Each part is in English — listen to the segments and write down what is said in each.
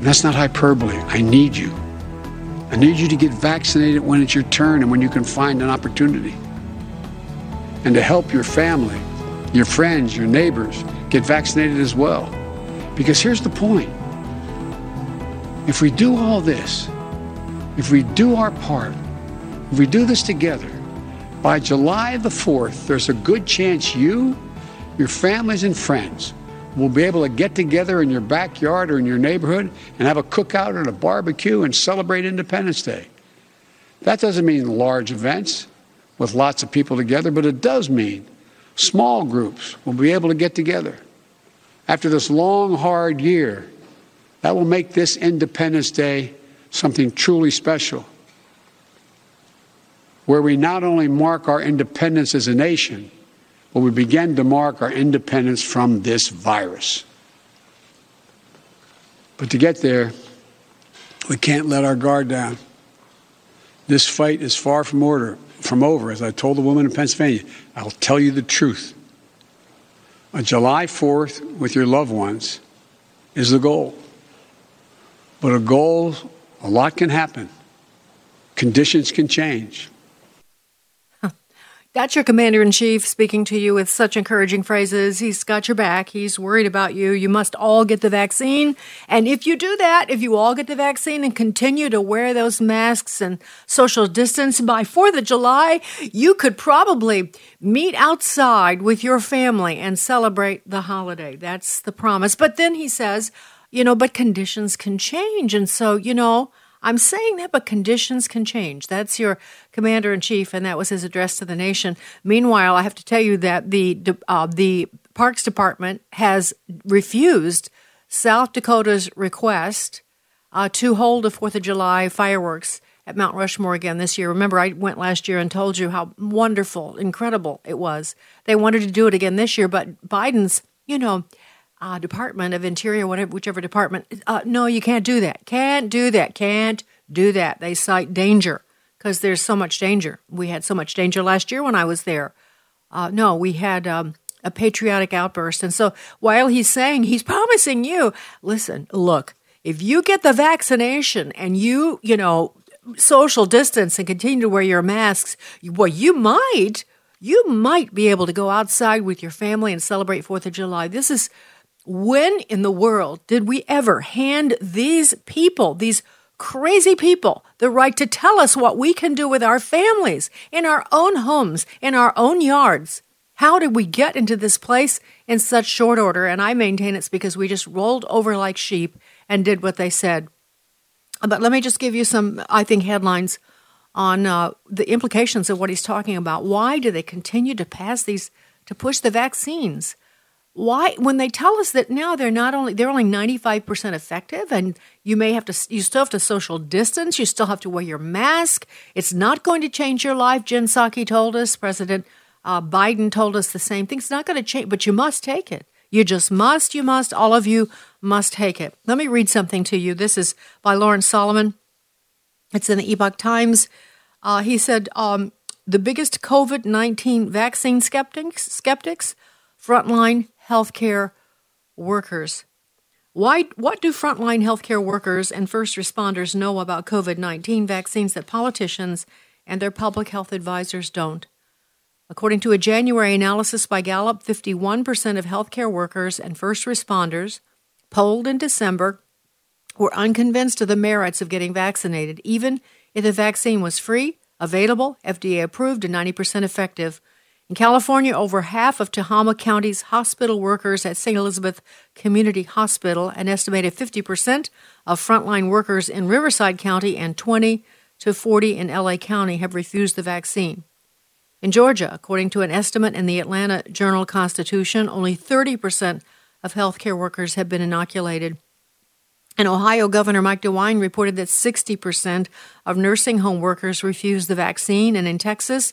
That's not hyperbole. I need you. I need you to get vaccinated when it's your turn and when you can find an opportunity. And to help your family, your friends, your neighbors get vaccinated as well. Because here's the point if we do all this, if we do our part, if we do this together, by July the 4th, there's a good chance you, your families, and friends will be able to get together in your backyard or in your neighborhood and have a cookout and a barbecue and celebrate Independence Day. That doesn't mean large events with lots of people together, but it does mean small groups will be able to get together. After this long, hard year, that will make this Independence Day something truly special, where we not only mark our independence as a nation, but we begin to mark our independence from this virus. But to get there, we can't let our guard down. This fight is far from order, from over. As I told the woman in Pennsylvania, I'll tell you the truth. On July 4th, with your loved ones, is the goal. But a goal, a lot can happen. Conditions can change. That's your commander in chief speaking to you with such encouraging phrases. He's got your back. He's worried about you. You must all get the vaccine. And if you do that, if you all get the vaccine and continue to wear those masks and social distance by 4th of July, you could probably meet outside with your family and celebrate the holiday. That's the promise. But then he says, you know, but conditions can change. And so, you know, I'm saying that, but conditions can change. That's your commander in chief, and that was his address to the nation. Meanwhile, I have to tell you that the uh, the Parks Department has refused South Dakota's request uh, to hold a Fourth of July fireworks at Mount Rushmore again this year. Remember, I went last year and told you how wonderful, incredible it was. They wanted to do it again this year, but Biden's, you know, uh, Department of Interior, whatever, whichever department. Uh, no, you can't do that. Can't do that. Can't do that. They cite danger because there's so much danger. We had so much danger last year when I was there. Uh, no, we had um, a patriotic outburst. And so while he's saying, he's promising you, listen, look, if you get the vaccination and you, you know, social distance and continue to wear your masks, well, you might, you might be able to go outside with your family and celebrate Fourth of July. This is when in the world did we ever hand these people, these crazy people, the right to tell us what we can do with our families, in our own homes, in our own yards? How did we get into this place in such short order? And I maintain it's because we just rolled over like sheep and did what they said. But let me just give you some, I think, headlines on uh, the implications of what he's talking about. Why do they continue to pass these, to push the vaccines? Why when they tell us that now they're not only they're only 95% effective and you may have to you still have to social distance you still have to wear your mask it's not going to change your life. Jen psaki told us president uh, biden told us the same thing. It's not going to change but you must take it. You just must you must all of you must take it. Let me read something to you. This is by lawrence solomon. It's in the epoch times. Uh, he said um, the biggest covid-19 vaccine skeptics skeptics frontline healthcare workers. Why, what do frontline healthcare workers and first responders know about COVID 19 vaccines that politicians and their public health advisors don't? According to a January analysis by Gallup, 51% of healthcare workers and first responders polled in December were unconvinced of the merits of getting vaccinated, even if the vaccine was free, available, FDA approved, and 90% effective. In California, over half of Tehama County's hospital workers at St. Elizabeth Community Hospital, an estimated 50% of frontline workers in Riverside County, and 20 to 40 in LA County have refused the vaccine. In Georgia, according to an estimate in the Atlanta Journal Constitution, only 30% of healthcare workers have been inoculated. And Ohio, Governor Mike DeWine reported that 60% of nursing home workers refused the vaccine. And in Texas,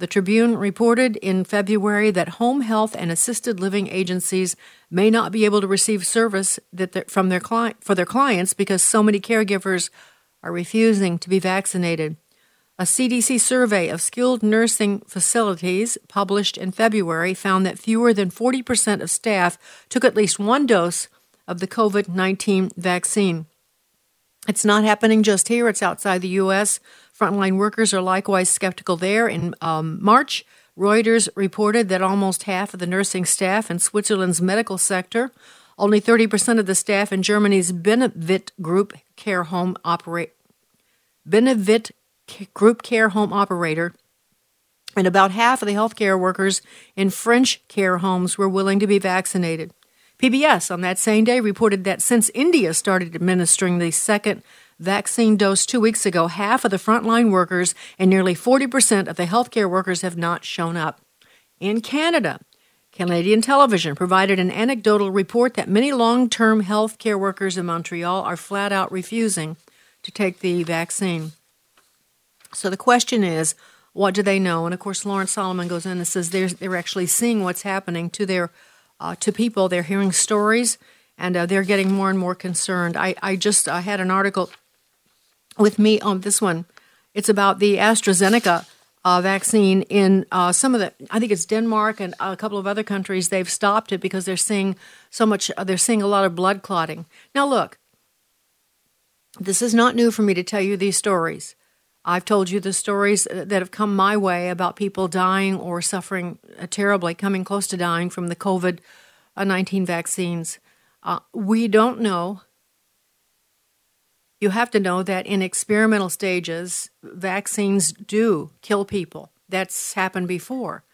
the Tribune reported in February that home health and assisted living agencies may not be able to receive service that from their cli- for their clients because so many caregivers are refusing to be vaccinated. A CDC survey of skilled nursing facilities published in February found that fewer than 40% of staff took at least one dose of the COVID 19 vaccine. It's not happening just here, it's outside the U.S. Frontline workers are likewise skeptical there. In um, March, Reuters reported that almost half of the nursing staff in Switzerland's medical sector, only 30% of the staff in Germany's Benevit Group care home operate Benevit Group care home operator, and about half of the healthcare workers in French care homes were willing to be vaccinated. PBS on that same day reported that since India started administering the second vaccine dose two weeks ago, half of the frontline workers and nearly 40% of the healthcare workers have not shown up. In Canada, Canadian television provided an anecdotal report that many long term healthcare workers in Montreal are flat out refusing to take the vaccine. So the question is, what do they know? And of course, Lawrence Solomon goes in and says they're, they're actually seeing what's happening to their uh, to people. They're hearing stories and uh, they're getting more and more concerned. I, I just uh, had an article with me on this one. It's about the AstraZeneca uh, vaccine in uh, some of the, I think it's Denmark and a couple of other countries. They've stopped it because they're seeing so much, uh, they're seeing a lot of blood clotting. Now, look, this is not new for me to tell you these stories. I've told you the stories that have come my way about people dying or suffering uh, terribly, coming close to dying from the COVID 19 vaccines. Uh, we don't know. You have to know that in experimental stages, vaccines do kill people. That's happened before.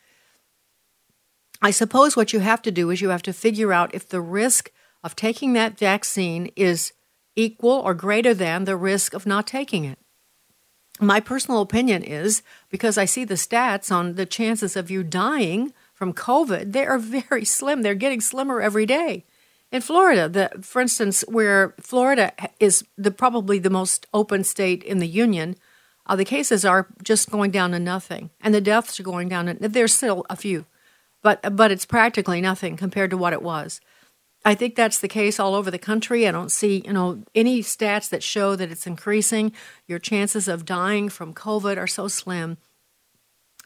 I suppose what you have to do is you have to figure out if the risk of taking that vaccine is equal or greater than the risk of not taking it my personal opinion is because I see the stats on the chances of you dying from COVID, they are very slim. They're getting slimmer every day. In Florida, the, for instance, where Florida is the, probably the most open state in the union, uh, the cases are just going down to nothing, and the deaths are going down. To, there's still a few, but but it's practically nothing compared to what it was. I think that's the case all over the country. I don't see, you know, any stats that show that it's increasing. Your chances of dying from COVID are so slim,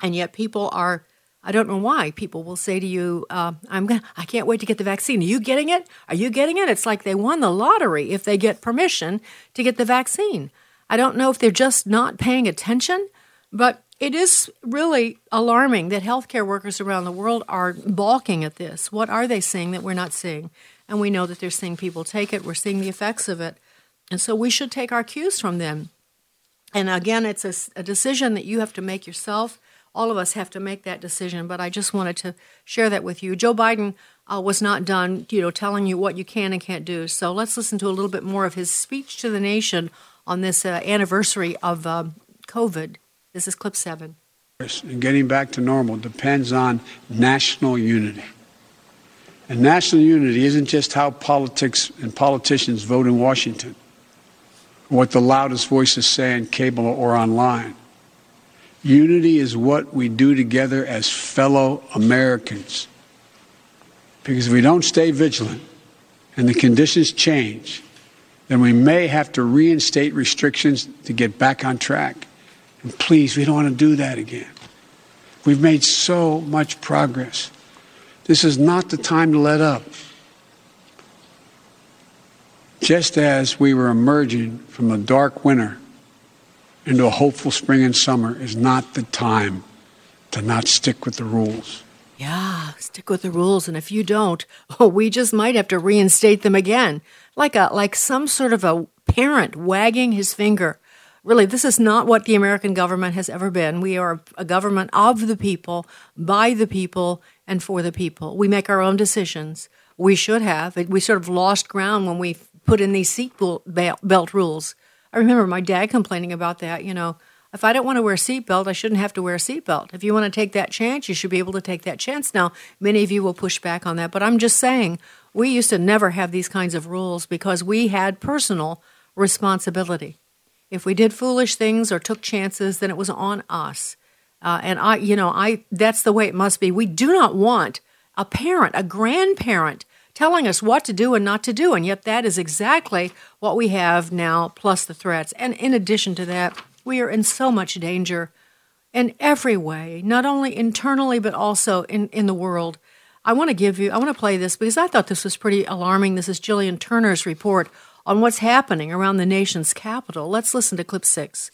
and yet people are. I don't know why people will say to you, uh, "I'm gonna, I can't wait to get the vaccine." Are you getting it? Are you getting it? It's like they won the lottery if they get permission to get the vaccine. I don't know if they're just not paying attention, but it is really alarming that healthcare workers around the world are balking at this. What are they seeing that we're not seeing? And we know that they're seeing people take it, we're seeing the effects of it. And so we should take our cues from them. And again, it's a, a decision that you have to make yourself. All of us have to make that decision, but I just wanted to share that with you. Joe Biden uh, was not done, you know, telling you what you can and can't do. So let's listen to a little bit more of his speech to the nation on this uh, anniversary of uh, COVID. This is clip seven. Getting back to normal depends on national unity. And national unity isn't just how politics and politicians vote in Washington, what the loudest voices say on cable or online. Unity is what we do together as fellow Americans. Because if we don't stay vigilant and the conditions change, then we may have to reinstate restrictions to get back on track. And please, we don't want to do that again. We've made so much progress. This is not the time to let up. Just as we were emerging from a dark winter into a hopeful spring and summer is not the time to not stick with the rules. Yeah, stick with the rules, and if you don't, oh, we just might have to reinstate them again, like a like some sort of a parent wagging his finger Really, this is not what the American government has ever been. We are a government of the people, by the people, and for the people. We make our own decisions. We should have. We sort of lost ground when we put in these seat belt rules. I remember my dad complaining about that. You know, if I don't want to wear a seatbelt, I shouldn't have to wear a seatbelt. If you want to take that chance, you should be able to take that chance. Now, many of you will push back on that, but I'm just saying we used to never have these kinds of rules because we had personal responsibility. If we did foolish things or took chances, then it was on us. Uh, and I, you know, I that's the way it must be. We do not want a parent, a grandparent, telling us what to do and not to do, and yet that is exactly what we have now, plus the threats. And in addition to that, we are in so much danger in every way, not only internally but also in, in the world. I want to give you, I want to play this because I thought this was pretty alarming. This is Gillian Turner's report on what's happening around the nation's capital. Let's listen to clip six.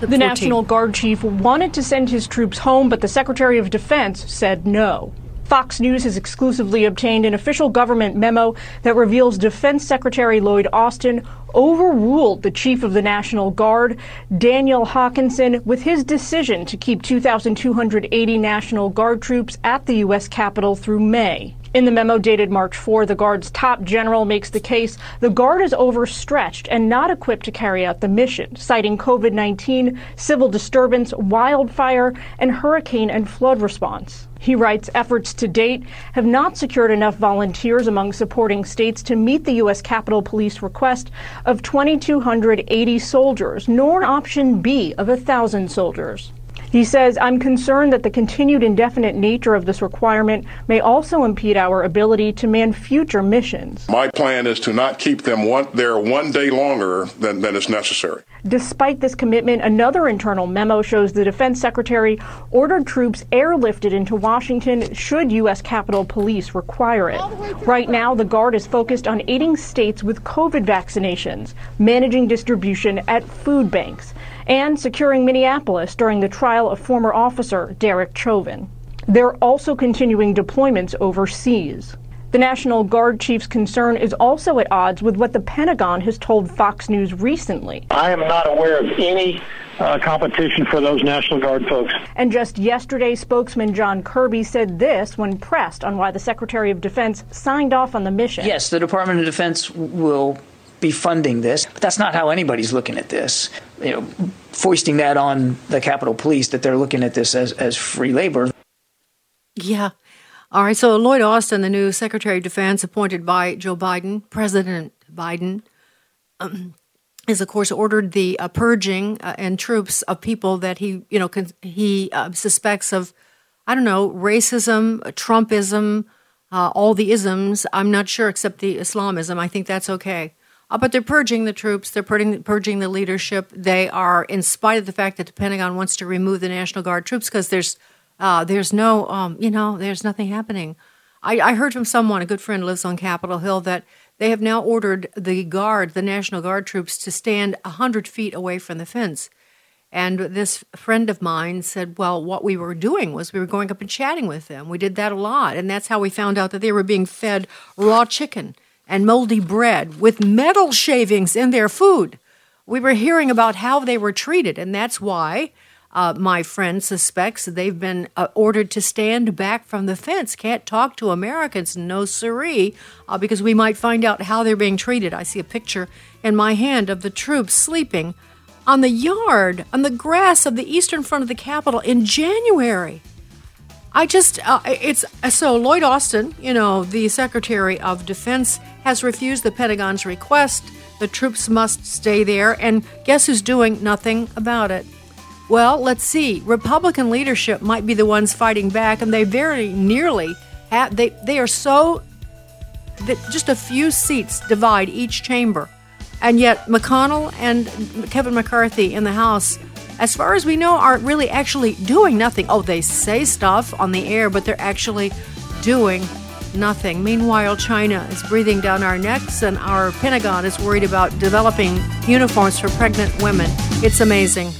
The 14. National Guard chief wanted to send his troops home, but the Secretary of Defense said no. Fox News has exclusively obtained an official government memo that reveals Defense Secretary Lloyd Austin overruled the chief of the National Guard, Daniel Hokanson, with his decision to keep 2,280 National Guard troops at the U.S. Capitol through May. In the memo dated March 4, the Guard's top general makes the case the Guard is overstretched and not equipped to carry out the mission, citing COVID 19, civil disturbance, wildfire, and hurricane and flood response. He writes efforts to date have not secured enough volunteers among supporting states to meet the U.S. Capitol Police request of 2,280 soldiers, nor option B of 1,000 soldiers. He says, I'm concerned that the continued indefinite nature of this requirement may also impede our ability to man future missions. My plan is to not keep them one, there one day longer than, than is necessary. Despite this commitment, another internal memo shows the defense secretary ordered troops airlifted into Washington should U.S. Capitol Police require it. Right now, the Guard is focused on aiding states with COVID vaccinations, managing distribution at food banks, and securing Minneapolis during the trial of former officer Derek Chauvin. They're also continuing deployments overseas. The National Guard chief's concern is also at odds with what the Pentagon has told Fox News recently. I am not aware of any uh, competition for those National Guard folks. And just yesterday, spokesman John Kirby said this when pressed on why the Secretary of Defense signed off on the mission. Yes, the Department of Defense will be funding this. But that's not how anybody's looking at this. You know, foisting that on the Capitol Police that they're looking at this as, as free labor. Yeah. All right. So Lloyd Austin, the new Secretary of Defense appointed by Joe Biden, President Biden, um, is of course ordered the uh, purging uh, and troops of people that he, you know, con- he uh, suspects of, I don't know, racism, Trumpism, uh, all the isms. I'm not sure, except the Islamism. I think that's okay. Uh, but they're purging the troops, they're purging, purging the leadership. They are, in spite of the fact that the Pentagon wants to remove the National Guard troops because there's, uh, there's no, um, you know, there's nothing happening. I, I heard from someone, a good friend lives on Capitol Hill, that they have now ordered the Guard, the National Guard troops, to stand 100 feet away from the fence. And this friend of mine said, Well, what we were doing was we were going up and chatting with them. We did that a lot. And that's how we found out that they were being fed raw chicken and moldy bread with metal shavings in their food. We were hearing about how they were treated, and that's why uh, my friend suspects they've been uh, ordered to stand back from the fence. Can't talk to Americans, no siree, uh, because we might find out how they're being treated. I see a picture in my hand of the troops sleeping on the yard, on the grass of the eastern front of the Capitol in January. I just, uh, it's so Lloyd Austin, you know, the Secretary of Defense, has refused the Pentagon's request. The troops must stay there, and guess who's doing nothing about it? Well, let's see. Republican leadership might be the ones fighting back, and they very nearly have. They they are so that just a few seats divide each chamber, and yet McConnell and Kevin McCarthy in the House as far as we know, aren't really actually doing nothing. Oh, they say stuff on the air, but they're actually doing nothing. Meanwhile, China is breathing down our necks, and our Pentagon is worried about developing uniforms for pregnant women. It's amazing.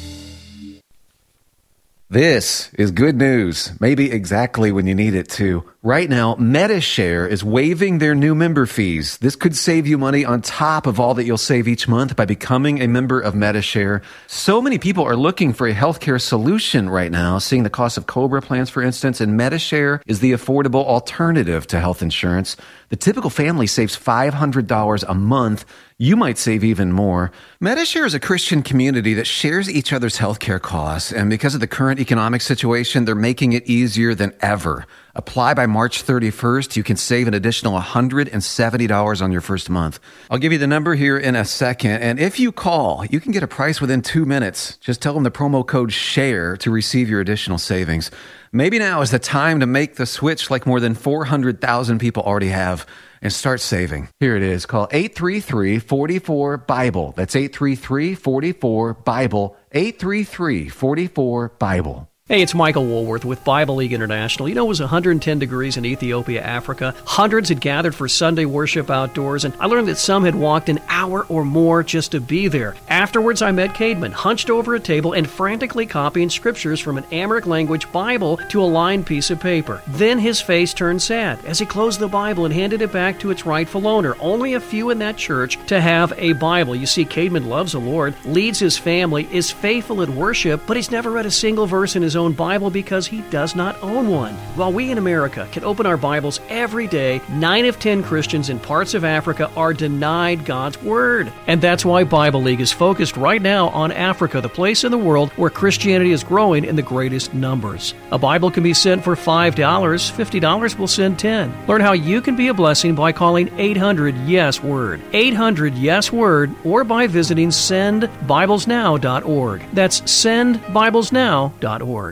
This is good news, maybe exactly when you need it to. Right now, Medi-Share is waiving their new member fees. This could save you money on top of all that you'll save each month by becoming a member of Medi-Share. So many people are looking for a healthcare solution right now, seeing the cost of Cobra plans, for instance, and Medi-Share is the affordable alternative to health insurance. The typical family saves $500 a month. You might save even more. Medi-Share is a Christian community that shares each other's healthcare costs, and because of the current economic situation, they're making it easier than ever. Apply by March 31st. You can save an additional $170 on your first month. I'll give you the number here in a second. And if you call, you can get a price within two minutes. Just tell them the promo code SHARE to receive your additional savings. Maybe now is the time to make the switch like more than 400,000 people already have and start saving. Here it is. Call 833 44 Bible. That's 833 44 Bible. 833 44 Bible. Hey, it's Michael Woolworth with Bible League International. You know, it was 110 degrees in Ethiopia, Africa. Hundreds had gathered for Sunday worship outdoors, and I learned that some had walked an hour or more just to be there. Afterwards, I met Caedmon, hunched over a table and frantically copying scriptures from an Amharic language Bible to a lined piece of paper. Then his face turned sad as he closed the Bible and handed it back to its rightful owner. Only a few in that church to have a Bible. You see, Caedmon loves the Lord, leads his family, is faithful at worship, but he's never read a single verse in his own Bible because he does not own one. While we in America can open our Bibles every day, 9 of 10 Christians in parts of Africa are denied God's Word. And that's why Bible League is focused right now on Africa, the place in the world where Christianity is growing in the greatest numbers. A Bible can be sent for $5, $50 will send 10. Learn how you can be a blessing by calling 800 Yes Word. 800 Yes Word or by visiting sendbiblesnow.org. That's sendbiblesnow.org.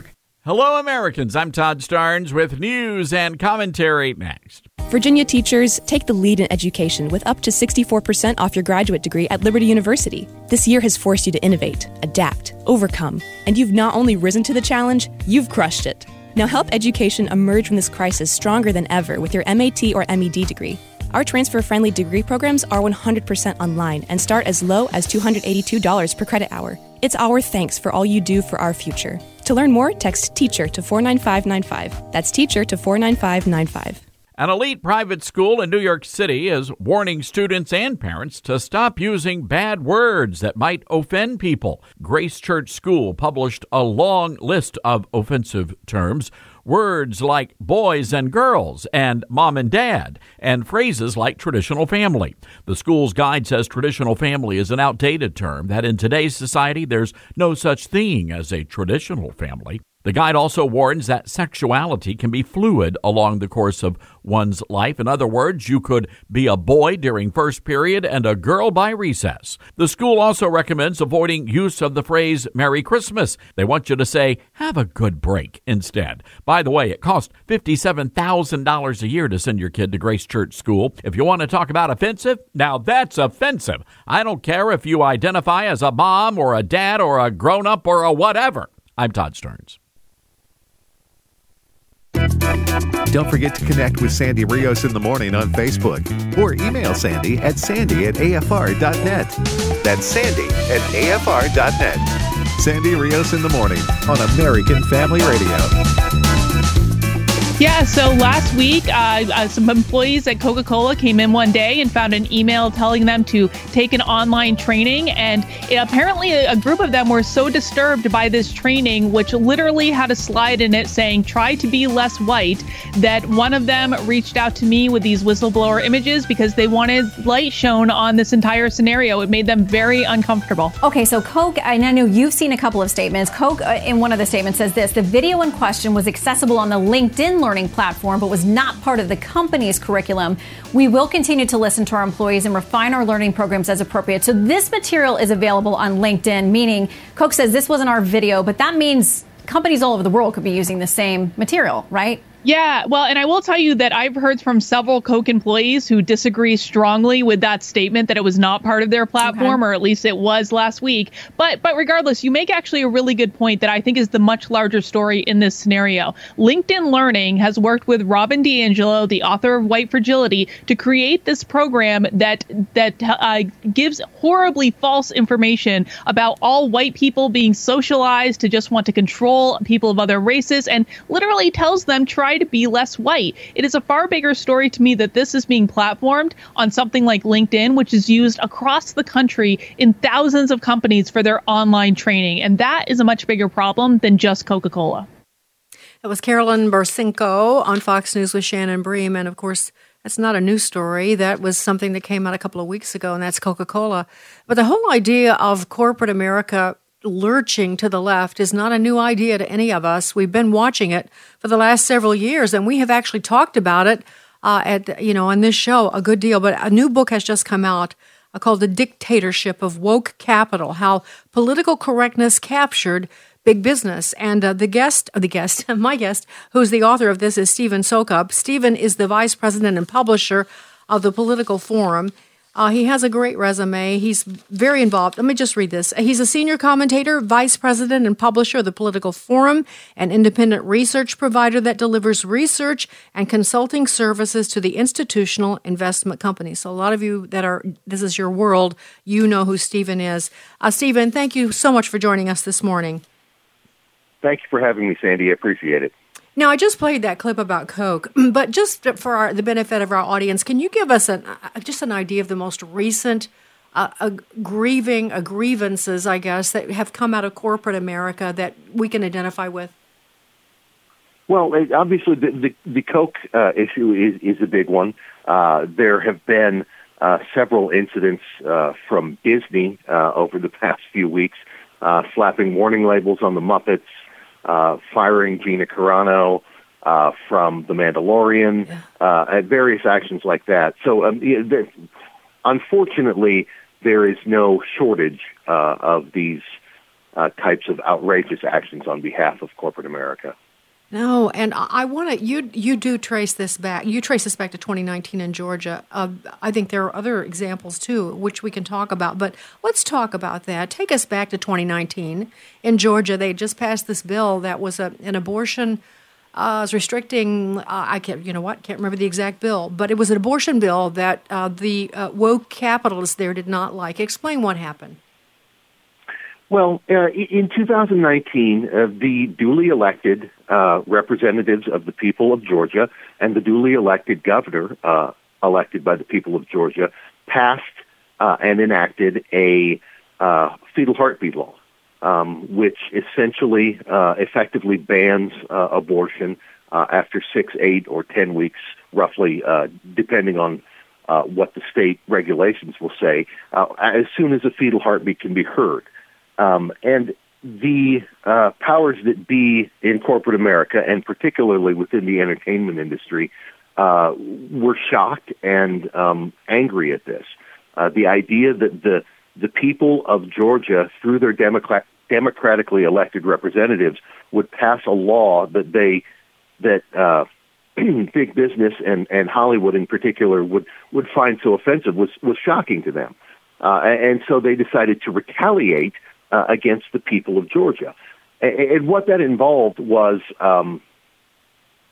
Hello, Americans. I'm Todd Starnes with news and commentary next. Virginia teachers take the lead in education with up to 64% off your graduate degree at Liberty University. This year has forced you to innovate, adapt, overcome, and you've not only risen to the challenge, you've crushed it. Now help education emerge from this crisis stronger than ever with your MAT or MED degree. Our transfer friendly degree programs are 100% online and start as low as $282 per credit hour. It's our thanks for all you do for our future. To learn more, text teacher to 49595. That's teacher to 49595. An elite private school in New York City is warning students and parents to stop using bad words that might offend people. Grace Church School published a long list of offensive terms words like boys and girls and mom and dad, and phrases like traditional family. The school's guide says traditional family is an outdated term, that in today's society there's no such thing as a traditional family. The guide also warns that sexuality can be fluid along the course of one's life. In other words, you could be a boy during first period and a girl by recess. The school also recommends avoiding use of the phrase Merry Christmas. They want you to say, have a good break instead. By the way, it costs $57,000 a year to send your kid to Grace Church School. If you want to talk about offensive, now that's offensive. I don't care if you identify as a mom or a dad or a grown up or a whatever. I'm Todd Starnes. Don't forget to connect with Sandy Rios in the morning on Facebook or email Sandy at sandy at afr.net. That's sandy at afr.net. Sandy Rios in the morning on American Family Radio. Yeah, so last week, uh, uh, some employees at Coca Cola came in one day and found an email telling them to take an online training. And it, apparently, a, group of them were so disturbed by this training, which literally had a slide in it saying, try to be less white, that one of them reached out to me with these whistleblower images because they wanted light shown on this entire scenario. It made them very uncomfortable. Okay, so Coke, I know you've seen a couple of statements. Coke, uh, in one of the statements, says this the video in question was accessible on the LinkedIn learning platform, but was not part of the company's curriculum. We will continue to listen to our employees and refine our learning programs as appropriate. So this material is available on LinkedIn, meaning Coke says this wasn't our video, but that means companies all over the world could be using the same material, right? Yeah, well, and I will tell you that I've heard from several Coke employees who disagree strongly with that statement that it was not part of their platform, okay. or at least it was last week. But but regardless, you make actually a really good point that I think is the much larger story in this scenario. LinkedIn Learning has worked with Robin DiAngelo, the author of White Fragility, to create this program that that uh, gives horribly false information about all white people being socialized to just want to control people of other races, and literally tells them try try to be less white. It is a far bigger story to me that this is being platformed on something like LinkedIn, which is used across the country in thousands of companies for their online training. And that is a much bigger problem than just Coca Cola. That was Carolyn Borysenko on Fox News with Shannon Bream. And of course, that's not a new story. That was something that came out a couple of weeks ago, and that's Coca Cola. But the whole idea of corporate America lurching to the left is not a new idea to any of us. We've been watching it for the last several years, and we have actually talked about it uh, at you know on this show a good deal. But a new book has just come out uh, called "The Dictatorship of Woke Capital: How Political Correctness Captured." Big business. And uh, the guest, the guest, my guest, who's the author of this, is Stephen Soukup. Stephen is the vice president and publisher of the Political Forum. Uh, he has a great resume. He's very involved. Let me just read this. He's a senior commentator, vice president, and publisher of the Political Forum, an independent research provider that delivers research and consulting services to the institutional investment companies. So, a lot of you that are, this is your world, you know who Stephen is. Uh, Stephen, thank you so much for joining us this morning. Thank you for having me, Sandy. I appreciate it. Now, I just played that clip about Coke, but just for our, the benefit of our audience, can you give us an, uh, just an idea of the most recent uh, uh, grieving uh, grievances, I guess, that have come out of corporate America that we can identify with? Well, obviously, the, the, the Coke uh, issue is, is a big one. Uh, there have been several incidents from Disney over the past few weeks, slapping warning labels on the Muppets, uh, firing Gina Carano uh, from The Mandalorian, yeah. uh, and various actions like that. So, um, there, unfortunately, there is no shortage uh, of these uh, types of outrageous actions on behalf of corporate America. No, and I want to. You you do trace this back. You trace this back to 2019 in Georgia. Uh, I think there are other examples too, which we can talk about. But let's talk about that. Take us back to 2019 in Georgia. They just passed this bill that was a, an abortion. Uh, was restricting. Uh, I can't. You know what? Can't remember the exact bill, but it was an abortion bill that uh, the uh, woke capitalists there did not like. Explain what happened. Well, uh, in 2019, uh, the duly elected uh, representatives of the people of Georgia and the duly elected governor, uh, elected by the people of Georgia, passed uh, and enacted a uh, fetal heartbeat law, um, which essentially effectively bans abortion after six, eight, or ten weeks, roughly, depending on what the state regulations will say, as soon as a fetal heartbeat can be heard. Um, and the uh, powers that be in corporate America, and particularly within the entertainment industry, uh, were shocked and um, angry at this. Uh, the idea that the the people of Georgia, through their democrat, democratically elected representatives, would pass a law that they that uh, big business and, and Hollywood in particular would would find so offensive was was shocking to them, uh, and so they decided to retaliate uh, against the people of Georgia. And, what that involved was um,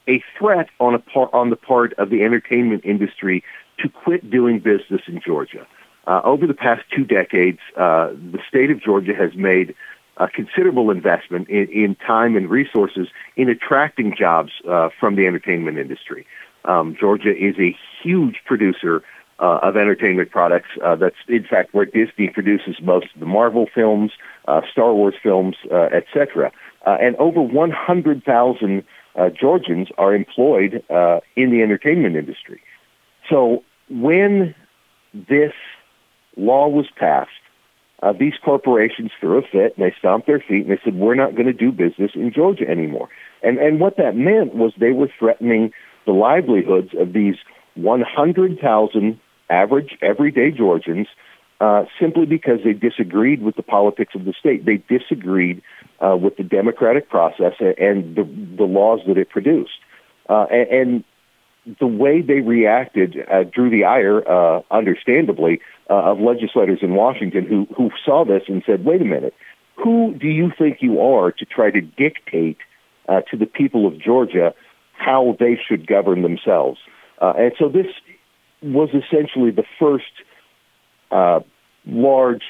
a threat on, a par- on the part of the entertainment industry to quit doing business in Georgia. Uh, over the past two decades, uh, the state of Georgia has made a considerable investment in, in time and resources in attracting jobs uh, from the entertainment industry. Um, Georgia is a huge producer uh, of entertainment products. Uh, that's in fact where Disney produces most of the Marvel films, uh, Star Wars films, uh, etc. Uh, and over 100,000 uh, Georgians are employed in the entertainment industry. So when this law was passed, these corporations threw a fit and they stomped their feet and they said, "We're not going to do business in Georgia anymore." And and what that meant was they were threatening the livelihoods of these 100,000 average, everyday Georgians, uh, simply because they disagreed with the politics of the state. They disagreed uh, with the democratic process and the, the laws that it produced. Uh, and, and the way they reacted uh, drew the ire, uh, understandably, uh, of legislators in Washington who, who saw this and said, wait a minute, who do you think you are to try to dictate uh, to the people of Georgia how they should govern themselves? Uh, and so this was essentially the first uh, large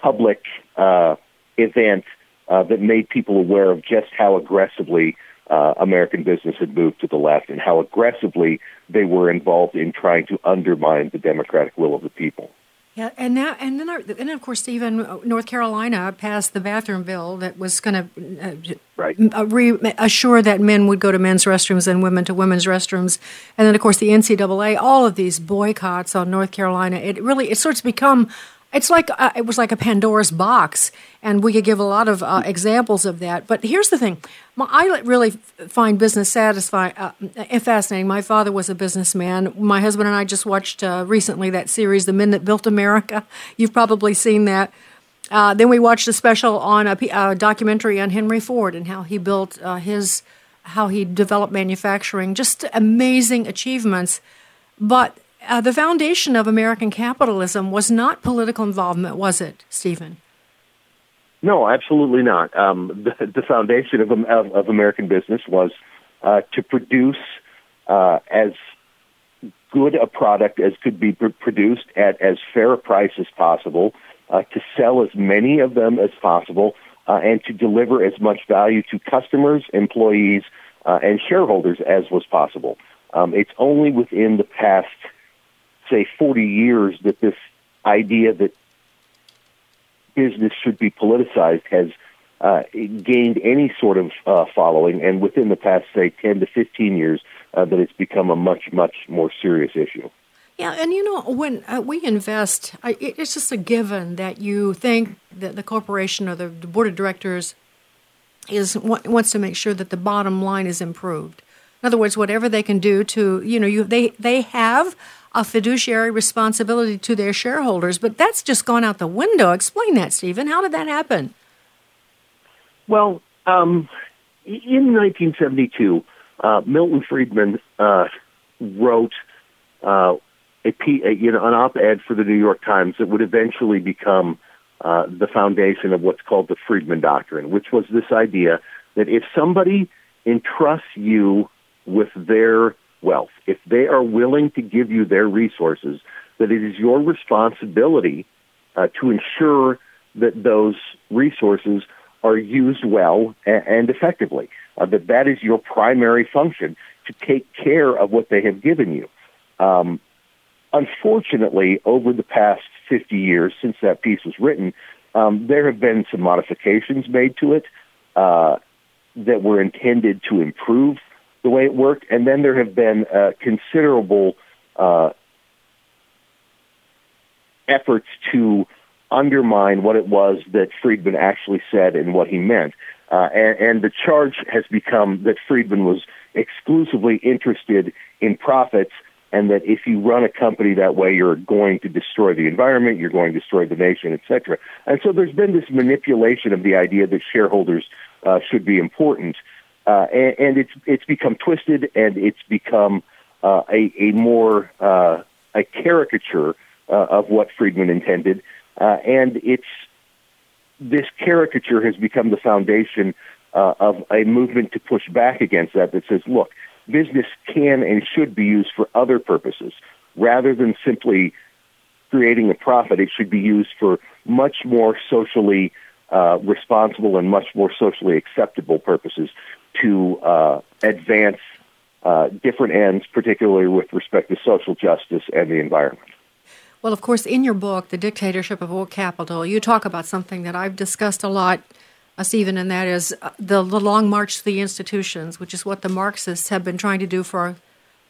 public uh, event uh, that made people aware of just how aggressively uh, American business had moved to the left and how aggressively they were involved in trying to undermine the democratic will of the people. Yeah, and now and then, and of course, uh, North Carolina passed the bathroom bill that was going to uh, right. uh, re- assure that men would go to men's restrooms and women to women's restrooms, and then of course the NCAA, all of these boycotts on North Carolina. It really it starts to become it's like uh, it was like a Pandora's box, and we could give a lot of uh, examples of that. But here's the thing: I really find business satisfying, uh, fascinating. My father was a businessman. My husband and I just watched uh, recently that series, "The Men That Built America." You've probably seen that. Uh, then we watched a special on a, a, documentary on Henry Ford and how he built uh, his, how he developed manufacturing. Just amazing achievements, but uh, the foundation of American capitalism was not political involvement, was it, Stephen? No, absolutely not. Um, the, the, foundation of, of, of, American business was uh, to produce uh, as good a product as could be pr- produced at as fair a price as possible, uh, to sell as many of them as possible, uh, and to deliver as much value to customers, employees, uh, and shareholders as was possible. Um, it's only within the past say 40 years that this idea that business should be politicized has uh, gained any sort of uh, following, and within the past, say, 10 to 15 years, uh, that it's become a much, much more serious issue. Yeah, and you know, when uh, we invest, I, it's just a given that you think that the corporation or the board of directors is wants to make sure that the bottom line is improved. In other words, whatever they can do to, you know, you they they have a fiduciary responsibility to their shareholders. But that's just gone out the window. Explain that, Stephen. How did that happen? Well, um, in 1972, uh, Milton Friedman uh, wrote uh, a, you know an op-ed for the New York Times that would eventually become uh, the foundation of what's called the Friedman Doctrine, which was this idea that if somebody entrusts you with their wealth, if they are willing to give you their resources, that it is your responsibility uh, to ensure that those resources are used well and, effectively. Uh, that that is your primary function to take care of what they have given you. Um, unfortunately, over the past 50 years since that piece was written, um, there have been some modifications made to it uh, that were intended to improve the way it worked, and then there have been uh, considerable uh, efforts to undermine what it was that Friedman actually said and what he meant. Uh, and, and the charge has become that Friedman was exclusively interested in profits and that if you run a company that way, you're going to destroy the environment, you're going to destroy the nation, etc. And so there's been this manipulation of the idea that shareholders uh, should be important uh, and, and, it's it's become twisted and it's become uh, a a more uh, a caricature uh, of what Friedman intended, uh, and it's this caricature has become the foundation of a movement to push back against that. That says, look, business can and should be used for other purposes rather than simply creating a profit. It should be used for much more socially uh, responsible and much more socially acceptable purposes to uh, advance uh, different ends, particularly with respect to social justice and the environment. Well, of course, in your book, The Dictatorship of Woke Capital, you talk about something that I've discussed a lot, uh, Stephen, and that is uh, the, the long march to the institutions, which is what the Marxists have been trying to do for a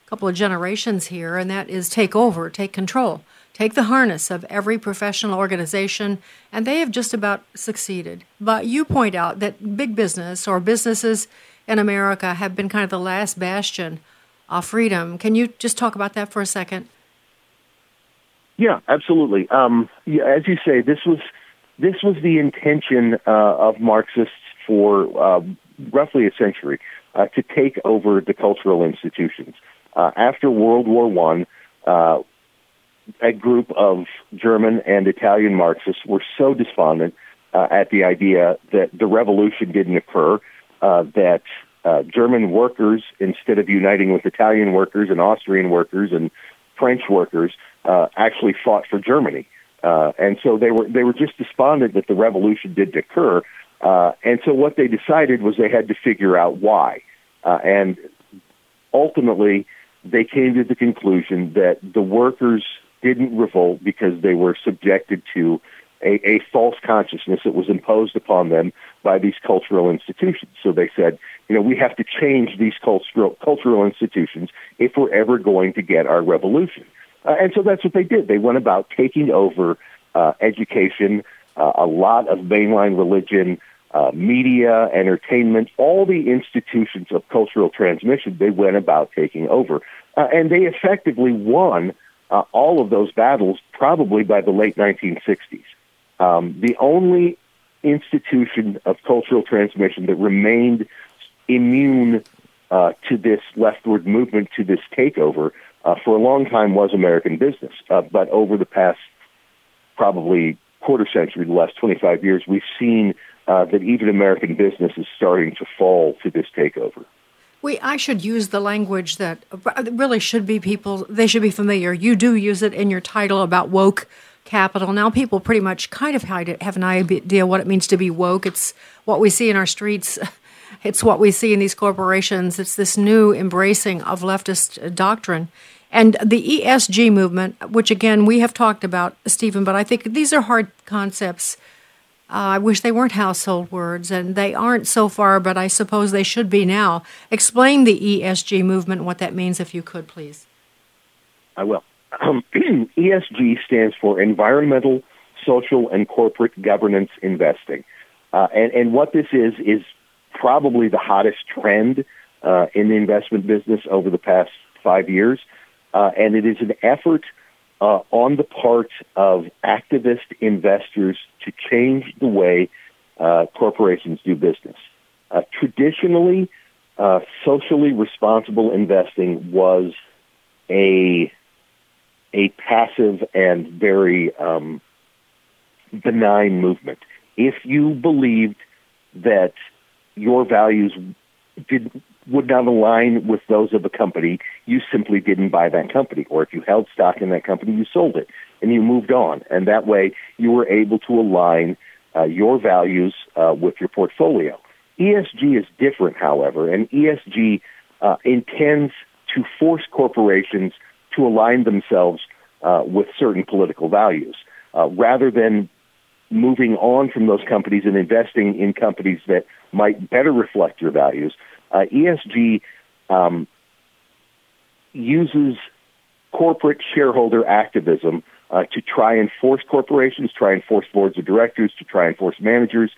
couple of generations here, and that is take over, take control, take the harness of every professional organization, and they have just about succeeded. But you point out that big business or businesses in America have been kind of the last bastion of freedom. Can you just talk about that for a second? Yeah, absolutely. Um, yeah, as you say, this was this was the intention uh, of Marxists for uh, roughly a century uh, to take over the cultural institutions. Uh, after World War One, uh, a group of German and Italian Marxists were so despondent uh, at the idea that the revolution didn't occur uh, that uh, German workers, instead of uniting with Italian workers and Austrian workers and French workers, uh, actually fought for Germany. Uh, and so they were they were just despondent that the revolution didn't occur. Uh, and so what they decided was they had to figure out why. Uh, and ultimately, they came to the conclusion that the workers didn't revolt because they were subjected to a, a false consciousness that was imposed upon them by these cultural institutions. So they said, you know, we have to change these cultural cultural institutions if we're ever going to get our revolution. Uh, and so that's what they did. They went about taking over uh, education, uh, a lot of mainline religion, uh, media, entertainment, all the institutions of cultural transmission. They went about taking over, uh, and they effectively won uh, all of those battles probably by the late 1960s. Um, the only institution of cultural transmission that remained immune uh, to this leftward movement, to this takeover, uh, for a long time was American business. Uh, but over the past probably quarter century, the last 25 years, we've seen uh, that even American business is starting to fall to this takeover. We, I should use the language that really should be people, they should be familiar. You do use it in your title about woke capital. Now people pretty much kind of have an idea what it means to be woke. It's what we see in our streets. It's what we see in these corporations. It's this new embracing of leftist doctrine. And the ESG movement, which again we have talked about, Stephen, but I think these are hard concepts. Uh, I wish they weren't household words, and they aren't so far, but I suppose they should be now. Explain the ESG movement what that means, if you could, please. I will. Um, ESG stands for Environmental, Social, and Corporate Governance Investing. Uh, and, and what this is, is probably the hottest trend uh, in the investment business over the past five years. Uh, and it is an effort uh, on the part of activist investors to change the way uh, corporations do business. Uh, traditionally, socially responsible investing was a a passive and very um, benign movement. If you believed that your values did would not align with those of a company, you simply didn't buy that company. Or if you held stock in that company, you sold it and you moved on. And that way you were able to align uh, your values uh, with your portfolio. ESG is different, however, and ESG uh, intends to force corporations to align themselves uh, with certain political values, uh, rather than moving on from those companies and investing in companies that might better reflect your values. Uh, ESG um, uses corporate shareholder activism uh, to try and force corporations, try and force boards of directors, to try and force managers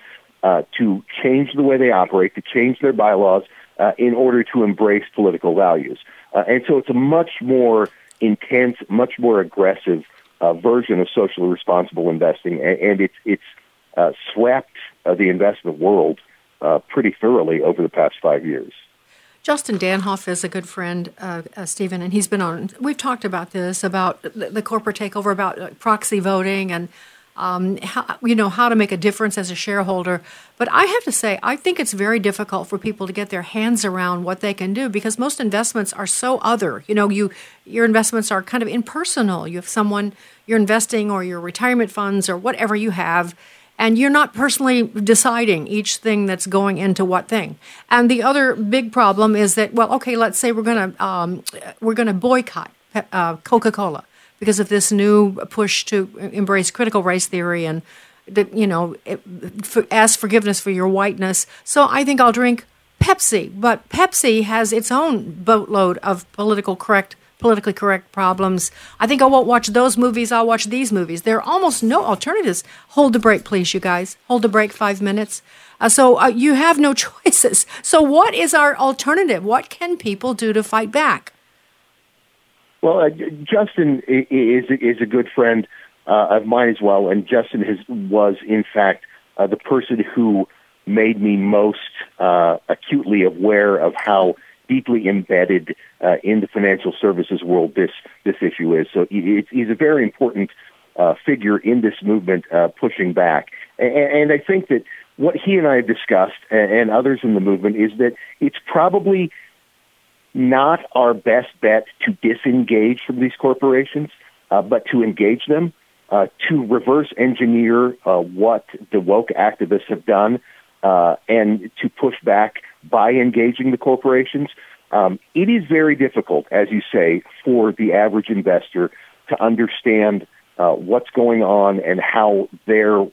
uh, to change the way they operate, to change their bylaws uh, in order to embrace political values. And so it's a much more intense, much more aggressive uh, version of socially responsible investing, and, and it's it's uh, swept uh, the investment world uh, pretty thoroughly over the past five years. Justin Danhof is a good friend, uh, uh, Stephen, and he's been on. We've talked about this about the, the corporate takeover, about proxy voting, and um, how, you know how to make a difference as a shareholder. But I have to say, I think it's very difficult for people to get their hands around what they can do because most investments are so other. You know, you your investments are kind of impersonal. You have someone you're investing, or your retirement funds, or whatever you have. And you're not personally deciding each thing that's going into what thing. And the other big problem is that, well, okay, let's say we're to um, we're to boycott uh, Coca-Cola because of this new push to embrace critical race theory and you know ask forgiveness for your whiteness. So I think I'll drink Pepsi, but Pepsi has its own boatload of political correct politically correct problems. I think I won't watch those movies. I'll watch these movies. There are almost no alternatives. Hold the break, please, you guys. Hold the break five minutes. Uh, so uh, you have no choices. So what is our alternative? What can people do to fight back? Well, uh, Justin is is a good friend uh, of mine as well, and Justin has, was in fact uh, the person who made me most uh, acutely aware of how deeply embedded uh, in the financial services world this this issue is. So he, he's a very important uh, figure in this movement, pushing back, and, and I think that what he and I have discussed, and, and others in the movement, is that it's probably not our best bet to disengage from these corporations, uh, but to engage them, uh, to reverse engineer uh, what the woke activists have done, uh, and to push back by engaging the corporations. Um, it is very difficult, as you say, for the average investor to understand uh, what's going on and how their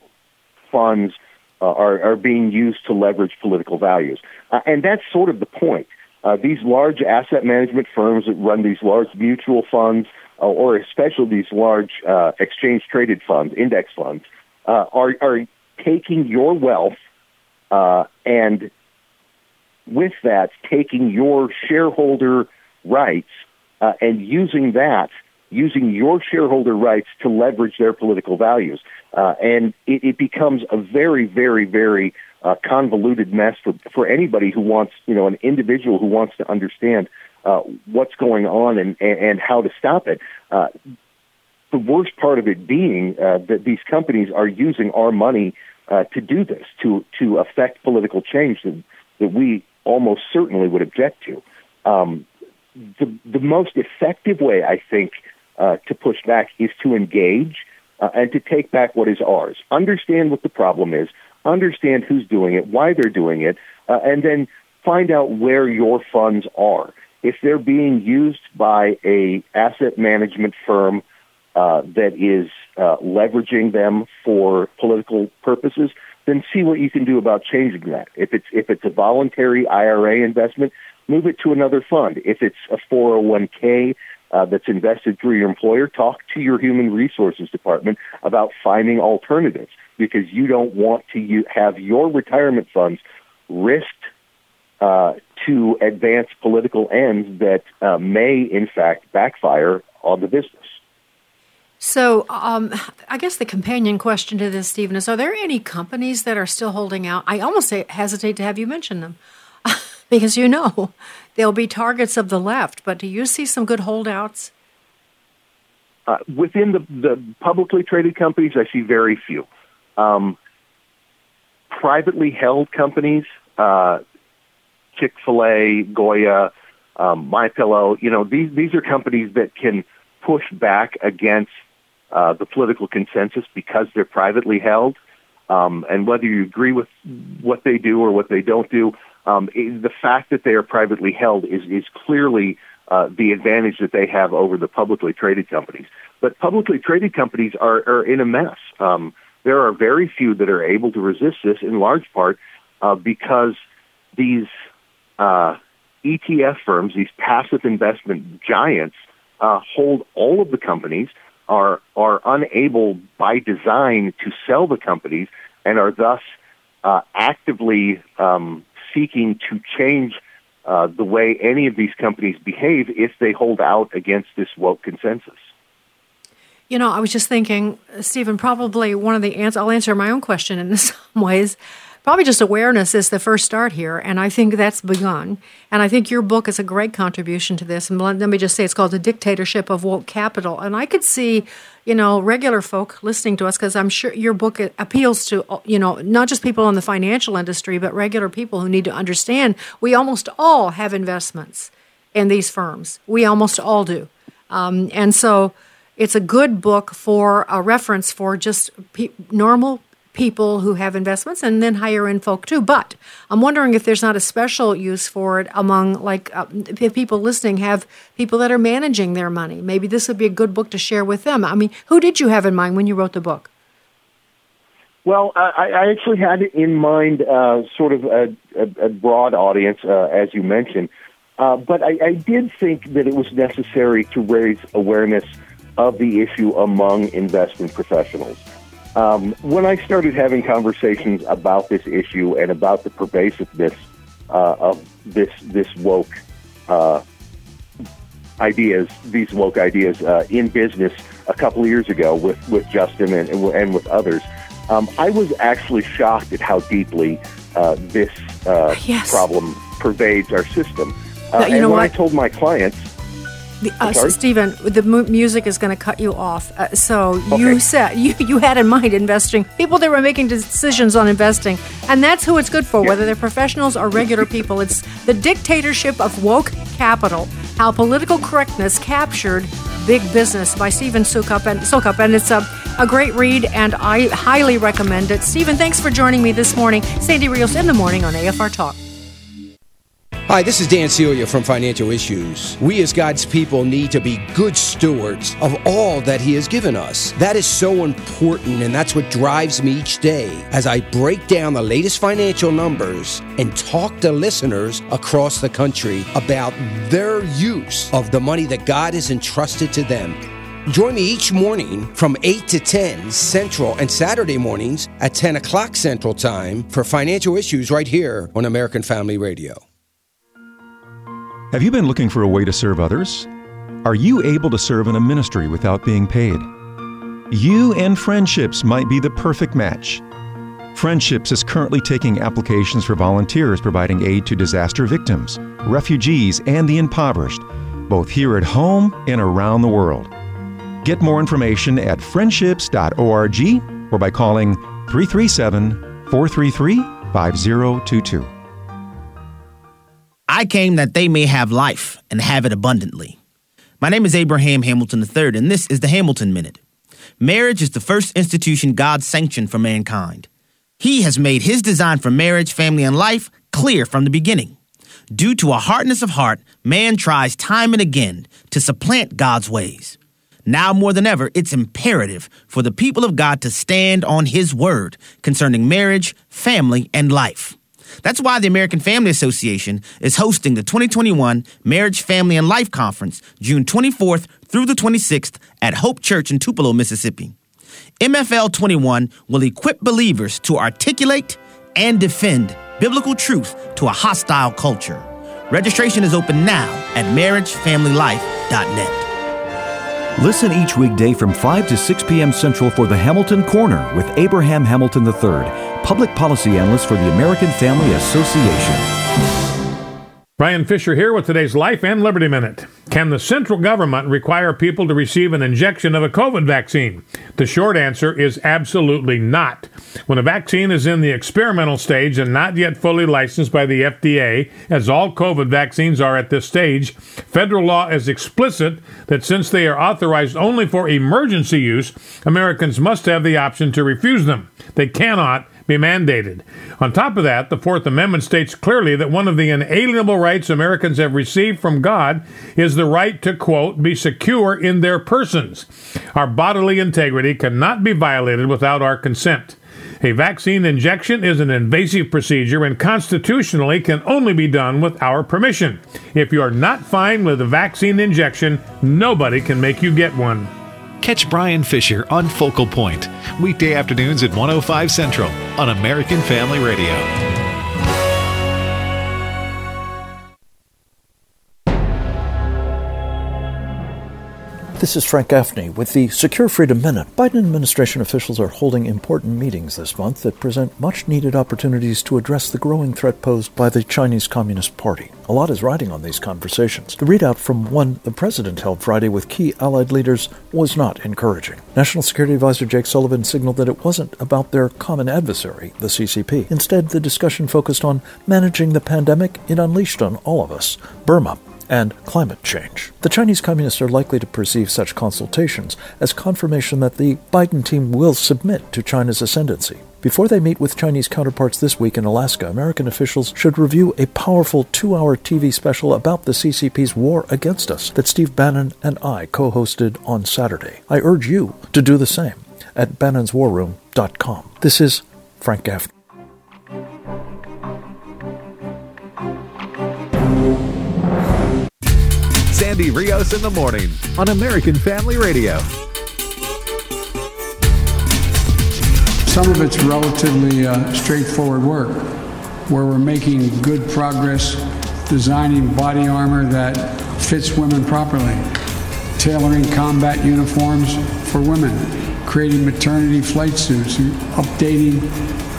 funds uh, are, are being used to leverage political values. And that's sort of the point. Uh, these large asset management firms that run these large mutual funds, uh, or especially these large uh, exchange traded funds, index funds, uh, are, are taking your wealth uh, and with that, taking your shareholder rights uh, and using that, using your shareholder rights to leverage their political values. Uh, and it, it, becomes a very, very, very uh, convoluted mess for, for anybody who wants, you know, an individual who wants to understand uh, what's going on and, and, how to stop it. Uh, the worst part of it being uh, that these companies are using our money to do this, to, to affect political change that, that we almost certainly would object to. Um, the, the most effective way, I think, uh, to push back is to engage uh, and to take back what is ours. Understand what the problem is, understand who's doing it, why they're doing it, uh, and then find out where your funds are. If they're being used by a asset management firm uh, that is uh, leveraging them for political purposes, then see what you can do about changing that. If it's if it's a voluntary IRA investment, move it to another fund. If it's a 401k uh, that's invested through your employer, talk to your human resources department about finding alternatives because you don't want to u- have your retirement funds risked uh, to advance political ends that uh, may, in fact, backfire on the business. So, um, I guess the companion question to this, Stephen, is: Are there any companies that are still holding out? I almost hesitate to have you mention them because you know they'll be targets of the left. But do you see some good holdouts? Uh, within the, the publicly traded companies, I see very few. Um, privately held companies, uh, Chick Fil A, Goya, um, My Pillow, you know, these these are companies that can push back against uh, the political consensus because they're privately held. Um, and whether you agree with what they do or what they don't do, um, the fact that they are privately held is, is clearly uh, the advantage that they have over the publicly traded companies. But publicly traded companies are, are in a mess. Um, there are very few that are able to resist this, in large part uh, because these uh, ETF firms, these passive investment giants, uh, hold all of the companies are are unable by design to sell the companies and are thus uh, actively um, seeking to change uh, the way any of these companies behave if they hold out against this woke consensus. You know, I was just thinking, Stephen, probably one of the answers, I'll answer my own question in some ways probably just awareness is the first start here, and I think that's begun. And I think your book is a great contribution to this. And let me just say, it's called "The Dictatorship of Woke Capital," and I could see, you know, regular folk listening to us because I'm sure your book appeals to, you know, not just people in the financial industry, but regular people who need to understand we almost all have investments in these firms. We almost all do, um, and so it's a good book for a reference for just pe- normal people who have investments and then higher end folk too. But I'm wondering if there's not a special use for it among like uh, if people listening have people that are managing their money. Maybe this would be a good book to share with them. I mean, who did you have in mind when you wrote the book? Well, I, I actually had in mind uh, sort of a, a, a broad audience, uh, as you mentioned. Uh, but I, I did think that it was necessary to raise awareness of the issue among investment professionals. Um, when I started having conversations about this issue and about the pervasiveness uh, of this this woke uh, ideas, these woke ideas uh, in business a couple of years ago with with Justin and and with others, um, I was actually shocked at how deeply uh, this uh, yes. problem pervades our system. Uh, you and know when what? I told my clients the, uh, so Stephen, the mu- music is going to cut you off. Uh, so okay. you said you, you had in mind investing people that were making decisions on investing, and that's who it's good for, yeah. whether they're professionals or regular people. It's the dictatorship of woke capital: how political correctness captured big business by Stephen Soukup, and Soukup, and it's a A great read, and I highly recommend it. Stephen, thanks for joining me this morning. Sandy Rios in the morning on AFR Talk. Hi, this is Dan Celia from Financial Issues. We as God's people need to be good stewards of all that He has given us. That is so important, and that's what drives me each day as I break down the latest financial numbers and talk to listeners across the country about their use of the money that God has entrusted to them. Join me each morning from 8 to 10 Central and Saturday mornings at 10 o'clock Central Time for financial issues right here on American Family Radio. Have you been looking for a way to serve others? Are you able to serve in a ministry without being paid? You and Friendships might be the perfect match. Friendships is currently taking applications for volunteers providing aid to disaster victims, refugees, and the impoverished, both here at home and around the world. Get more information at friendships.org or by calling 337 433 5022. I came that they may have life and have it abundantly. My name is Abraham Hamilton III, and this is the Hamilton Minute. Marriage is the first institution God sanctioned for mankind. He has made his design for marriage, family, and life clear from the beginning. Due to a hardness of heart, man tries time and again to supplant God's ways. Now more than ever, it's imperative for the people of God to stand on his word concerning marriage, family, and life. That's why the American Family Association is hosting the 2021 Marriage, Family, and Life Conference June 24th through the 26th at Hope Church in Tupelo, Mississippi. MFL 21 will equip believers to articulate and defend biblical truth to a hostile culture. Registration is open now at marriagefamilylife.net. Listen each weekday from 5 to 6 p.m. Central for the Hamilton Corner with Abraham Hamilton III, public policy analyst for the American Family Association. Brian Fisher here with today's Life and Liberty Minute. Can the central government require people to receive an injection of a COVID vaccine? The short answer is absolutely not. When a vaccine is in the experimental stage and not yet fully licensed by the FDA, as all COVID vaccines are at this stage, federal law is explicit that since they are authorized only for emergency use, Americans must have the option to refuse them. They cannot be mandated. On top of that, the Fourth Amendment states clearly that one of the inalienable rights Americans have received from God is the right to, quote, be secure in their persons. Our bodily integrity cannot be violated without our consent. A vaccine injection is an invasive procedure and constitutionally can only be done with our permission. If you are not fine with a vaccine injection, nobody can make you get one. Catch Brian Fisher on Focal Point, weekday afternoons at 105 Central on American Family Radio. This is Frank Gaffney with the Secure Freedom Minute. Biden administration officials are holding important meetings this month that present much needed opportunities to address the growing threat posed by the Chinese Communist Party. A lot is riding on these conversations. The readout from one the president held Friday with key allied leaders was not encouraging. National Security Advisor Jake Sullivan signaled that it wasn't about their common adversary, the CCP. Instead, the discussion focused on managing the pandemic it unleashed on all of us Burma, and climate change. The Chinese Communists are likely to perceive such consultations as confirmation that the Biden team will submit to China's ascendancy. Before they meet with Chinese counterparts this week in Alaska, American officials should review a powerful two hour TV special about the CCP's war against us that Steve Bannon and I co hosted on Saturday. I urge you to do the same at bannonswarroom.com. This is Frank Gaffney. Sandy Rios in the morning on American Family Radio. Some of it's relatively uh, straightforward work where we're making good progress designing body armor that fits women properly, tailoring combat uniforms for women, creating maternity flight suits, updating,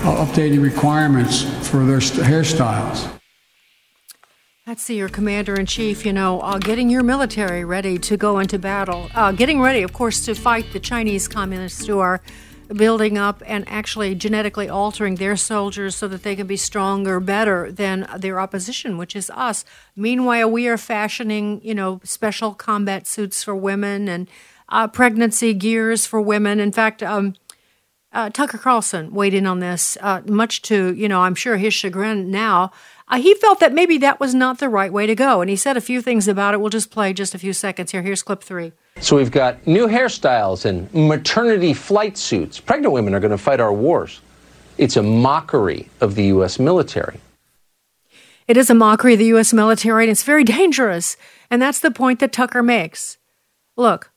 uh, updating requirements for their st- hairstyles. That's your commander in chief, you know, uh, getting your military ready to go into battle. Uh, getting ready, of course, to fight the Chinese communists who are building up and actually genetically altering their soldiers so that they can be stronger, better than their opposition, which is us. Meanwhile, we are fashioning, you know, special combat suits for women and uh, pregnancy gears for women. In fact, um, uh, Tucker Carlson weighed in on this, uh, much to, you know, I'm sure his chagrin now. Uh, he felt that maybe that was not the right way to go. And he said a few things about it. We'll just play just a few seconds here. Here's clip three. So we've got new hairstyles and maternity flight suits. Pregnant women are going to fight our wars. It's a mockery of the U.S. military. It is a mockery of the U.S. military, and it's very dangerous. And that's the point that Tucker makes. Look,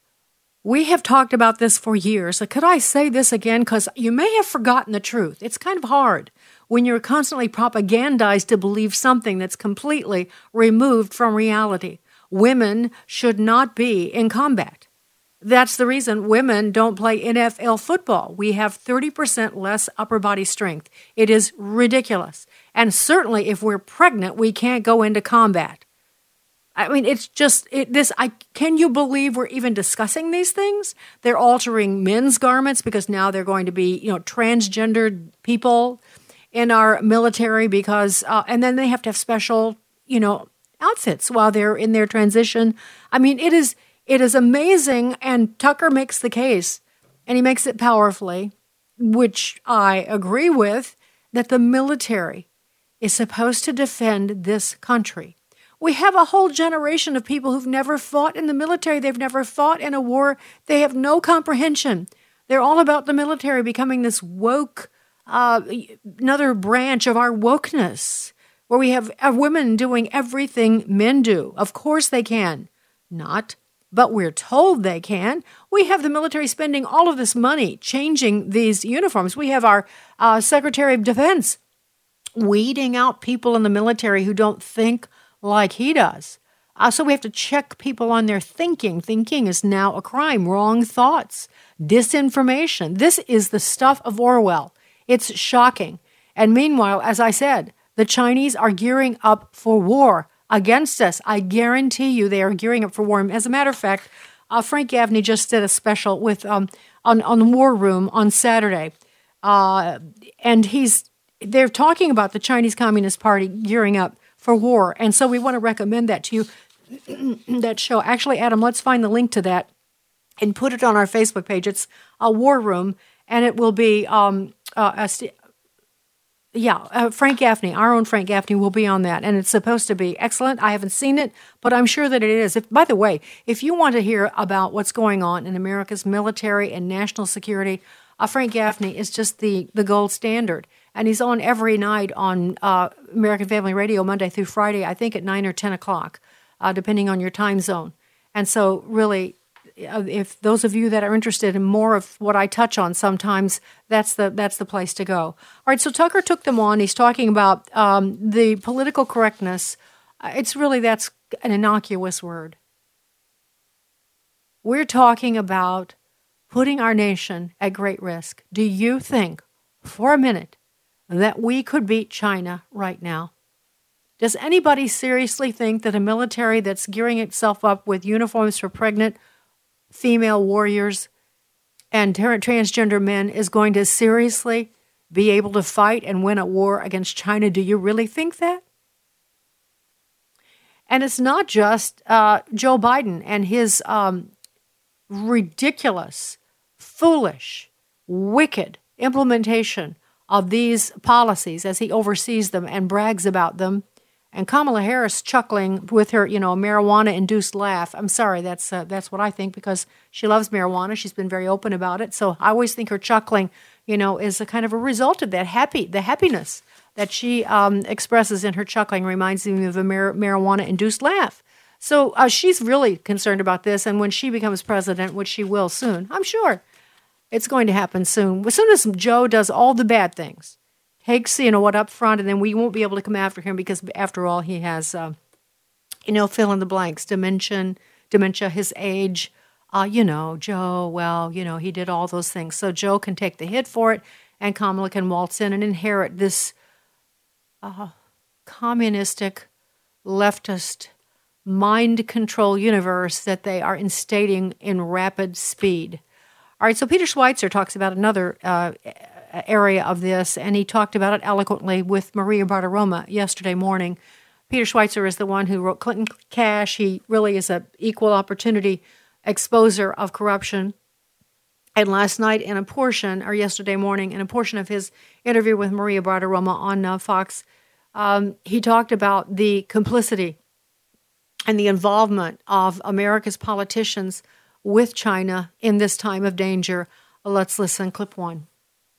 we have talked about this for years. Could I say this again? Because you may have forgotten the truth. It's kind of hard when you're constantly propagandized to believe something that's completely removed from reality. Women should not be in combat. That's the reason women don't play NFL football. We have 30% less upper body strength. It is ridiculous. And certainly if we're pregnant, we can't go into combat. I mean, it's just it, this. I can you believe we're even discussing these things? They're altering men's garments because now they're going to be you know transgendered people in our military because, uh, and then they have to have special you know outfits while they're in their transition. I mean, it is it is amazing, and Tucker makes the case, and he makes it powerfully, which I agree with, that the military is supposed to defend this country we have a whole generation of people who've never fought in the military. They've never fought in a war. They have no comprehension. They're all about the military becoming this woke, uh, another branch of our wokeness, where we have women doing everything men do. Of course they can. Not, but we're told they can. We have the military spending all of this money changing these uniforms. We have our uh, Secretary of Defense weeding out people in the military who don't think like he does. Uh, so we have to check people on their thinking. Thinking is now a crime. Wrong thoughts, disinformation. This is the stuff of Orwell. It's shocking. And meanwhile, as I said, the Chinese are gearing up for war against us. I guarantee you they are gearing up for war. As a matter of fact, uh, Frank Gaffney just did a special with um, on on War Room on Saturday, uh, and he's they're talking about the Chinese Communist Party gearing up for war. And so we want to recommend that to you, that show. Actually, Adam, let's find the link to that and put it on our Facebook page. It's a war room, and it will be, um, uh, st- yeah, uh, Frank Gaffney, our own Frank Gaffney, will be on that, and it's supposed to be excellent. I haven't seen it, but I'm sure that it is. If, by the way, if you want to hear about what's going on in America's military and national security, uh, Frank Gaffney is just the the gold standard and he's on every night on uh, American Family Radio Monday through Friday. I think at nine or ten o'clock, uh, depending on your time zone. And so, really, uh, if those of you that are interested in more of what I touch on, sometimes that's the that's the place to go. All right. So Tucker took them on. He's talking about um, the political correctness. Uh, it's really that's an innocuous word. We're talking about putting our nation at great risk. Do you think, for a minute, that we could beat China right now? Does anybody seriously think that a military that's gearing itself up with uniforms for pregnant female warriors and transgender men is going to seriously be able to fight and win a war against China? Do you really think that? And it's not just uh, Joe Biden and his um, ridiculous, foolish, wicked implementation of these policies as he oversees them and brags about them. And Kamala Harris chuckling with her, you know, marijuana-induced laugh. I'm sorry, that's uh, that's what I think because she loves marijuana. She's been very open about it. So I always think her chuckling, you know, is a kind of a result of that happy, the happiness that she um, expresses in her chuckling reminds me of a mar- marijuana-induced laugh. So uh, she's really concerned about this, and when she becomes president, which she will soon, I'm sure, it's going to happen soon. As soon as Joe does all the bad things, takes you know what up front, and then we won't be able to come after him because after all, he has uh, you know fill in the blanks, dementia, dementia, his age. Uh, you know, Joe. Well, you know, he did all those things, so Joe can take the hit for it, and Kamala can waltz in and inherit this uh, communistic, leftist mind control universe that they are instating in rapid speed. All right, so Peter Schweizer talks about another uh, area of this, and he talked about it eloquently with Maria Bartiromo yesterday morning. Peter Schweizer is the one who wrote Clinton Cash. He really is an equal opportunity exposer of corruption. And last night, in a portion, or yesterday morning, in a portion of his interview with Maria Bartiromo on uh, Fox, um, he talked about the complicity and the involvement of America's politicians with China in this time of danger. Let's listen, clip one.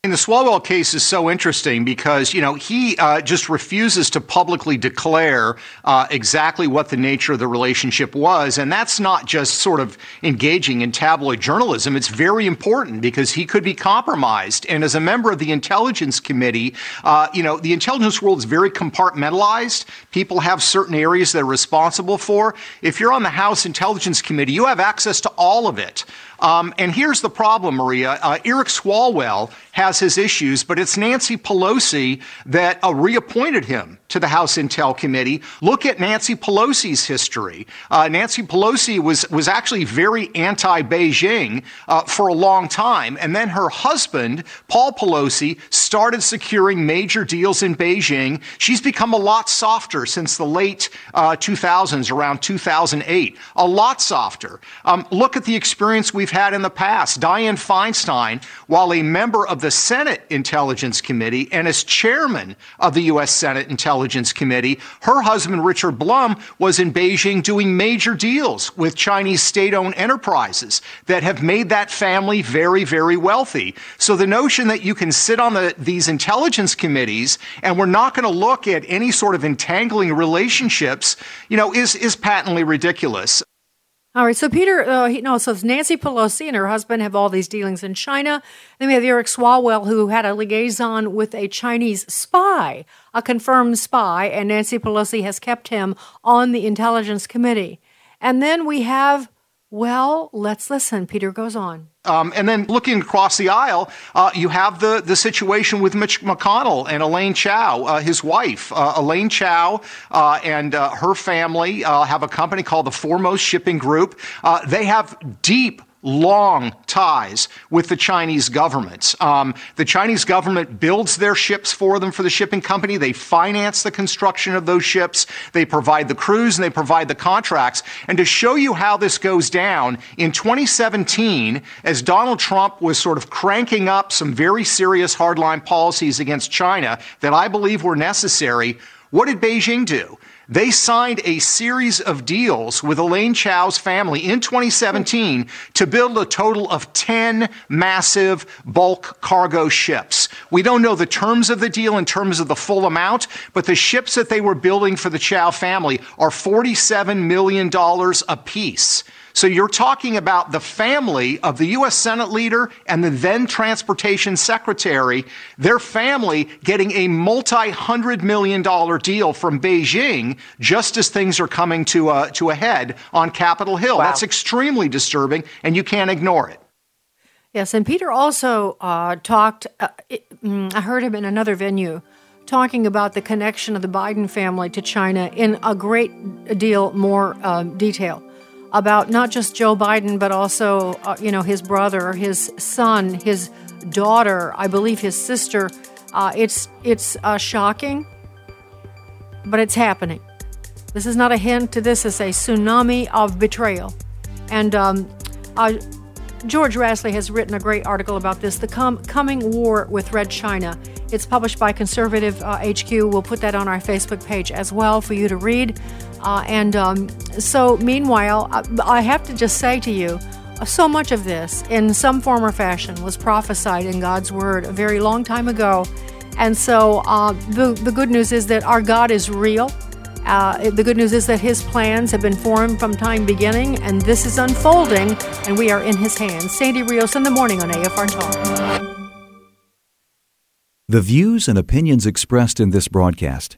And the Swalwell case is so interesting because, you know, he uh, just refuses to publicly declare uh, exactly what the nature of the relationship was. And that's not just sort of engaging in tabloid journalism. It's very important because he could be compromised. And as a member of the Intelligence Committee, uh, you know, the intelligence world is very compartmentalized. People have certain areas they're responsible for. If you're on the House Intelligence Committee, you have access to all of it. Um, and here's the problem, Maria. Uh, Eric Swalwell has his issues, but it's Nancy Pelosi that uh, reappointed him to the House Intel Committee. Look at Nancy Pelosi's history. Uh, Nancy Pelosi was was actually very anti-Beijing uh, for a long time, and then her husband, Paul Pelosi, started securing major deals in Beijing. She's become a lot softer since the late 2000s, uh, around 2008. A lot softer. Um, look at the experience we've had in the past. Dianne Feinstein, while a member of the Senate Intelligence Committee and as chairman of the U.S. Senate Intelligence Intelligence Committee. Her husband, Richard Blum, was in Beijing doing major deals with Chinese state owned enterprises that have made that family very, very wealthy. So the notion that you can sit on the, these intelligence committees and we're not going to look at any sort of entangling relationships, you know, is, is patently ridiculous. All right, so Peter, uh, he, no, so Nancy Pelosi and her husband have all these dealings in China. Then we have Eric Swalwell, who had a liaison with a Chinese spy, a confirmed spy, and Nancy Pelosi has kept him on the Intelligence Committee. And then we have well, let's listen. Peter goes on. Um, and then looking across the aisle, uh, you have the, the situation with Mitch McConnell and Elaine Chao, uh, his wife. Uh, Elaine Chao uh, and uh, her family uh, have a company called the Foremost Shipping Group. they have deep long ties with the Chinese government. Um, the Chinese government builds their ships for them for the shipping company. They finance the construction of those ships. They provide the crews and they provide the contracts. And to show you how this goes down, in 2017, as Donald Trump was sort of cranking up some very serious hardline policies against China that I believe were necessary, what did Beijing do? They signed a series of deals with Elaine Chao's family in 2017 to build a total of 10 massive bulk cargo ships. We don't know the terms of the deal in terms of the full amount, but the ships that they were building for the Chao family are $47 million apiece. So you're talking about the family of the U.S. Senate leader and the then transportation secretary, their family getting a multi hundred million dollar deal from Beijing just as things are coming to a, to a head on Capitol Hill. Wow. That's extremely disturbing, and you can't ignore it. Yes, and Peter also uh, talked, uh, it, mm, I heard him in another venue talking about the connection of the Biden family to China in a great deal more uh, detail about not just Joe Biden, but also, uh, you know, his brother, his son, his daughter, I believe his sister. Uh, it's it's uh, shocking, but it's happening. This is not a hint to this; it's a tsunami of betrayal. And um, uh, George Rasley has written a great article about this: the com- coming war with Red China. It's published by Conservative HQ. Uh, we'll put that on our Facebook page as well for you to read. Uh, and um, so, meanwhile, I, I, have to just say to you, uh, so much of this, in some form or fashion, was prophesied in God's Word a very long time ago. And so, uh, the, the good news is that our God is real. Uh, the good news is that His plans have been formed from time beginning, and this is unfolding, and we are in His hands. Sandy Rios in the morning on AFR Talk. The views and opinions expressed in this broadcast